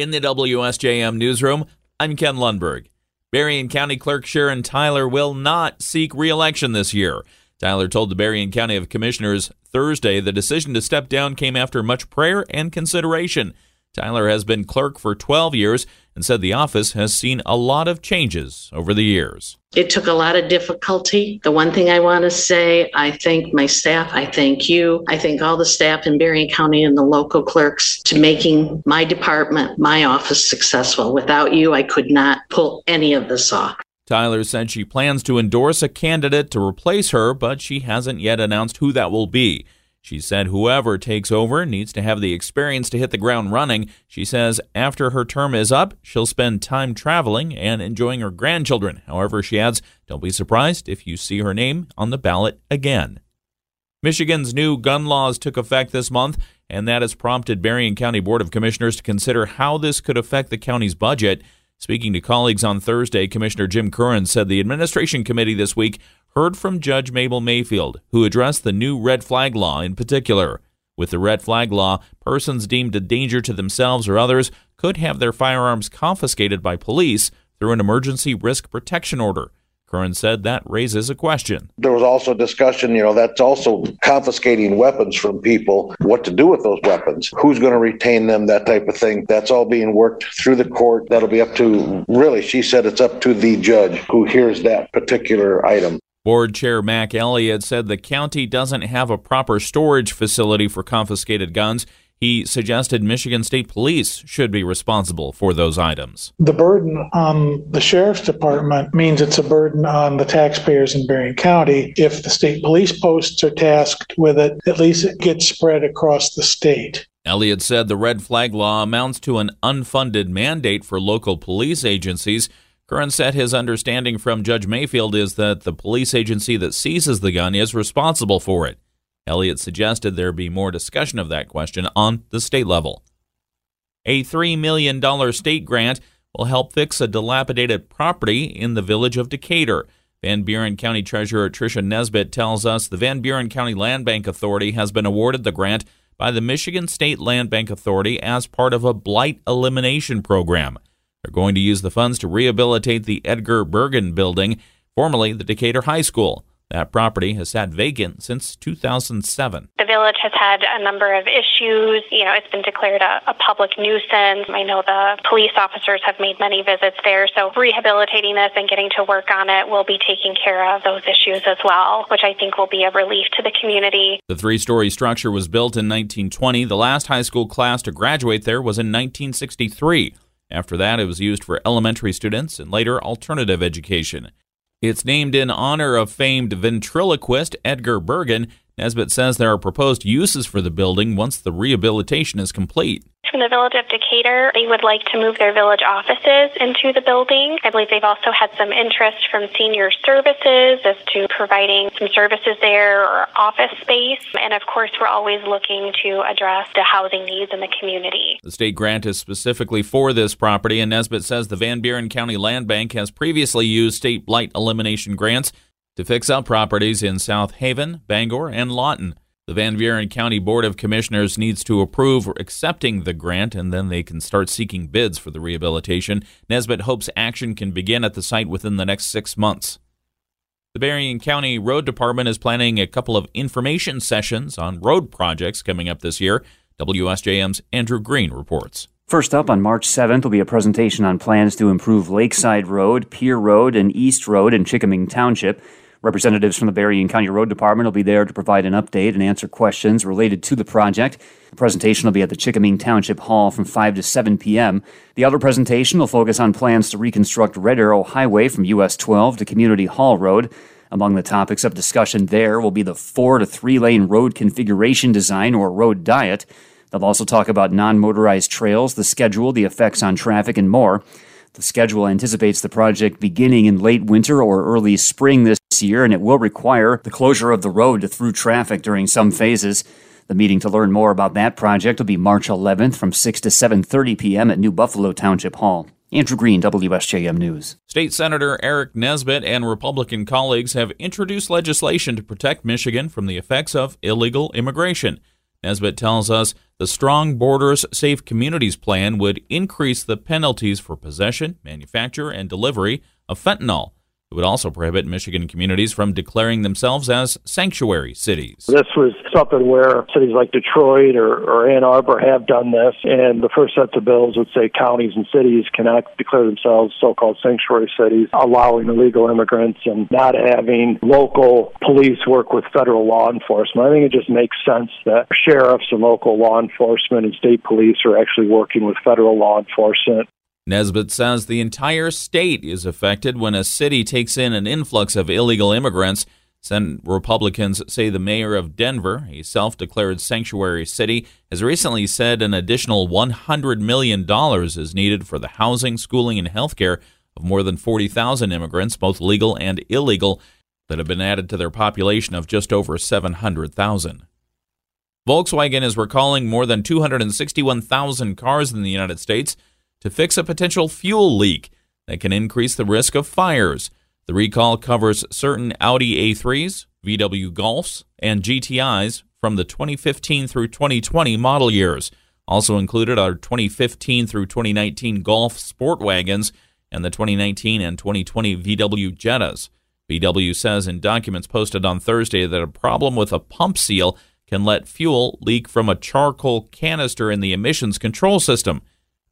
In the WSJM newsroom, I'm Ken Lundberg. Berrien County Clerk Sharon Tyler will not seek re-election this year. Tyler told the Berrien County of Commissioners Thursday the decision to step down came after much prayer and consideration. Tyler has been clerk for 12 years and said the office has seen a lot of changes over the years. It took a lot of difficulty. The one thing I want to say, I thank my staff, I thank you, I thank all the staff in Berrien County and the local clerks to making my department, my office successful. Without you, I could not pull any of this off. Tyler said she plans to endorse a candidate to replace her, but she hasn't yet announced who that will be. She said whoever takes over needs to have the experience to hit the ground running. She says after her term is up, she'll spend time traveling and enjoying her grandchildren. However, she adds, don't be surprised if you see her name on the ballot again. Michigan's new gun laws took effect this month, and that has prompted Berrien County Board of Commissioners to consider how this could affect the county's budget. Speaking to colleagues on Thursday, Commissioner Jim Curran said the administration committee this week heard from Judge Mabel Mayfield, who addressed the new red flag law in particular. With the red flag law, persons deemed a danger to themselves or others could have their firearms confiscated by police through an emergency risk protection order. Curran said that raises a question. There was also discussion, you know, that's also confiscating weapons from people, what to do with those weapons, who's going to retain them, that type of thing. That's all being worked through the court. That'll be up to, really, she said it's up to the judge who hears that particular item. Board Chair Mac Elliott said the county doesn't have a proper storage facility for confiscated guns he suggested Michigan State Police should be responsible for those items. The burden on the sheriff's department means it's a burden on the taxpayers in Berrien County. If the state police posts are tasked with it, at least it gets spread across the state. Elliott said the red flag law amounts to an unfunded mandate for local police agencies. Curran said his understanding from Judge Mayfield is that the police agency that seizes the gun is responsible for it. Elliott suggested there be more discussion of that question on the state level. A $3 million state grant will help fix a dilapidated property in the village of Decatur. Van Buren County Treasurer Tricia Nesbitt tells us the Van Buren County Land Bank Authority has been awarded the grant by the Michigan State Land Bank Authority as part of a blight elimination program. They're going to use the funds to rehabilitate the Edgar Bergen building, formerly the Decatur High School. That property has sat vacant since 2007. The village has had a number of issues. You know, it's been declared a, a, public nuisance. I know the police officers have made many visits there. So rehabilitating this and getting to work on it will be taking care of those issues as well, which I think will be a relief to the community. The three story structure was built in 1920. The last high school class to graduate there was in 1963. After that, it was used for elementary students and later alternative education. It's named in honor of famed ventriloquist Edgar Bergen. Nesbitt says there are proposed uses for the building once the rehabilitation is complete. From the village of Decatur, they would like to move their village offices into the building. I believe they've also had some interest from senior services as to providing some services there or office space. And of course, we're always looking to address the housing needs in the community. The state grant is specifically for this property, and Nesbitt says the Van Buren County Land Bank has previously used state blight elimination grants to fix up properties in South Haven, Bangor, and Lawton. The Van Buren County Board of Commissioners needs to approve accepting the grant, and then they can start seeking bids for the rehabilitation. Nesbitt hopes action can begin at the site within the next six months. The Berrien County Road Department is planning a couple of information sessions on road projects coming up this year. WSJM's Andrew Green reports. First up on March 7th will be a presentation on plans to improve Lakeside Road, Pier Road, and East Road in Chikaming Township. Representatives from the Berrien County Road Department will be there to provide an update and answer questions related to the project. The presentation will be at the Chikaming Township Hall from 5 to 7 p.m. The other presentation will focus on plans to reconstruct Red Arrow Highway from US 12 to Community Hall Road. Among the topics of discussion there will be the four to three lane road configuration design or road diet. They'll also talk about non motorized trails, the schedule, the effects on traffic, and more. The schedule anticipates the project beginning in late winter or early spring this year, and it will require the closure of the road to through traffic during some phases. The meeting to learn more about that project will be March 11th from 6 to 7:30 p.m. at New Buffalo Township Hall. Andrew Green, WSJM News. State Senator Aric Nesbitt and Republican colleagues have introduced legislation to protect Michigan from the effects of illegal immigration. Nesbitt tells us the Strong Borders Safe Communities plan would increase the penalties for possession, manufacture, and delivery of fentanyl. It would also prohibit Michigan communities from declaring themselves as sanctuary cities. This was something where cities like Detroit or, or Ann Arbor have done this, and the first sets of bills would say counties and cities cannot declare themselves so called sanctuary cities, allowing illegal immigrants and not having local police work with federal law enforcement. I think it just makes sense that sheriffs and local law enforcement and state police are actually working with federal law enforcement Nesbitt says the entire state is affected when a city takes in an influx of illegal immigrants. Senate Republicans say the mayor of Denver, a self declared sanctuary city, has recently said an additional $100 million is needed for the housing, schooling, and health care of more than 40,000 immigrants, both legal and illegal, that have been added to their population of just over 700,000. Volkswagen is recalling more than 261,000 cars in the United States to fix a potential fuel leak that can increase the risk of fires. The recall covers certain Audi A3s, VW Golfs, and GTIs from the 2015 through 2020 model years. Also included are 2015 through 2019 Golf Sport Wagons and the 2019 and 2020 VW Jettas. VW says in documents posted on Thursday that a problem with a pump seal can let fuel leak from a charcoal canister in the emissions control system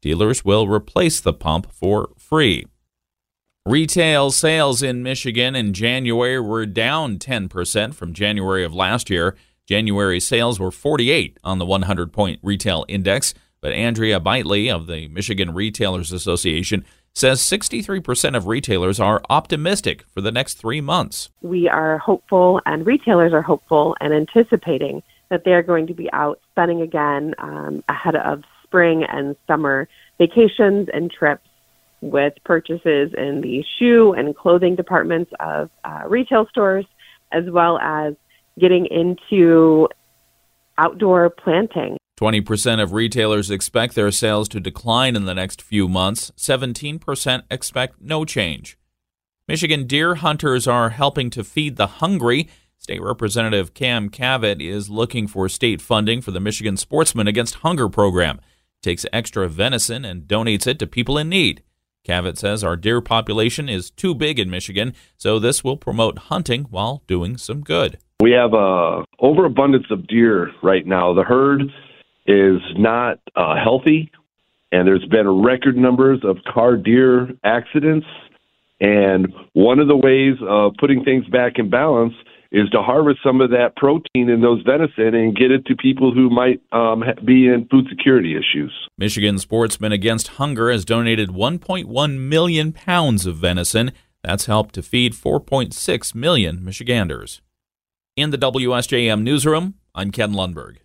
dealers will replace the pump for free. Retail sales in Michigan in January were down 10% from January of last year. January sales were 48 on the 100 point retail index, but Andrea Bitely of the Michigan Retailers Association says 63% of retailers are optimistic for the next three months. We are hopeful, and retailers are hopeful and anticipating that they're going to be out spending again um, ahead of spring and summer vacations and trips with purchases in the shoe and clothing departments of uh, retail stores, as well as getting into outdoor planting. 20% of retailers expect their sales to decline in the next few months. 17% expect no change. Michigan deer hunters are helping to feed the hungry. State Representative Cam Cavitt is looking for state funding for the Michigan Sportsmen Against Hunger program takes extra venison and donates it to people in need. Cavitt says our deer population is too big in Michigan, so this will promote hunting while doing some good. We have a overabundance of deer right now. The herd is not uh, healthy, and there's been record numbers of car deer accidents. And one of the ways of putting things back in balance is to harvest some of that protein in those venison and get it to people who might um, be in food security issues. Michigan Sportsmen Against Hunger has donated 1.1 million pounds of venison. That's helped to feed 4.6 million Michiganders. In the WSJM newsroom, I'm Ken Lundberg.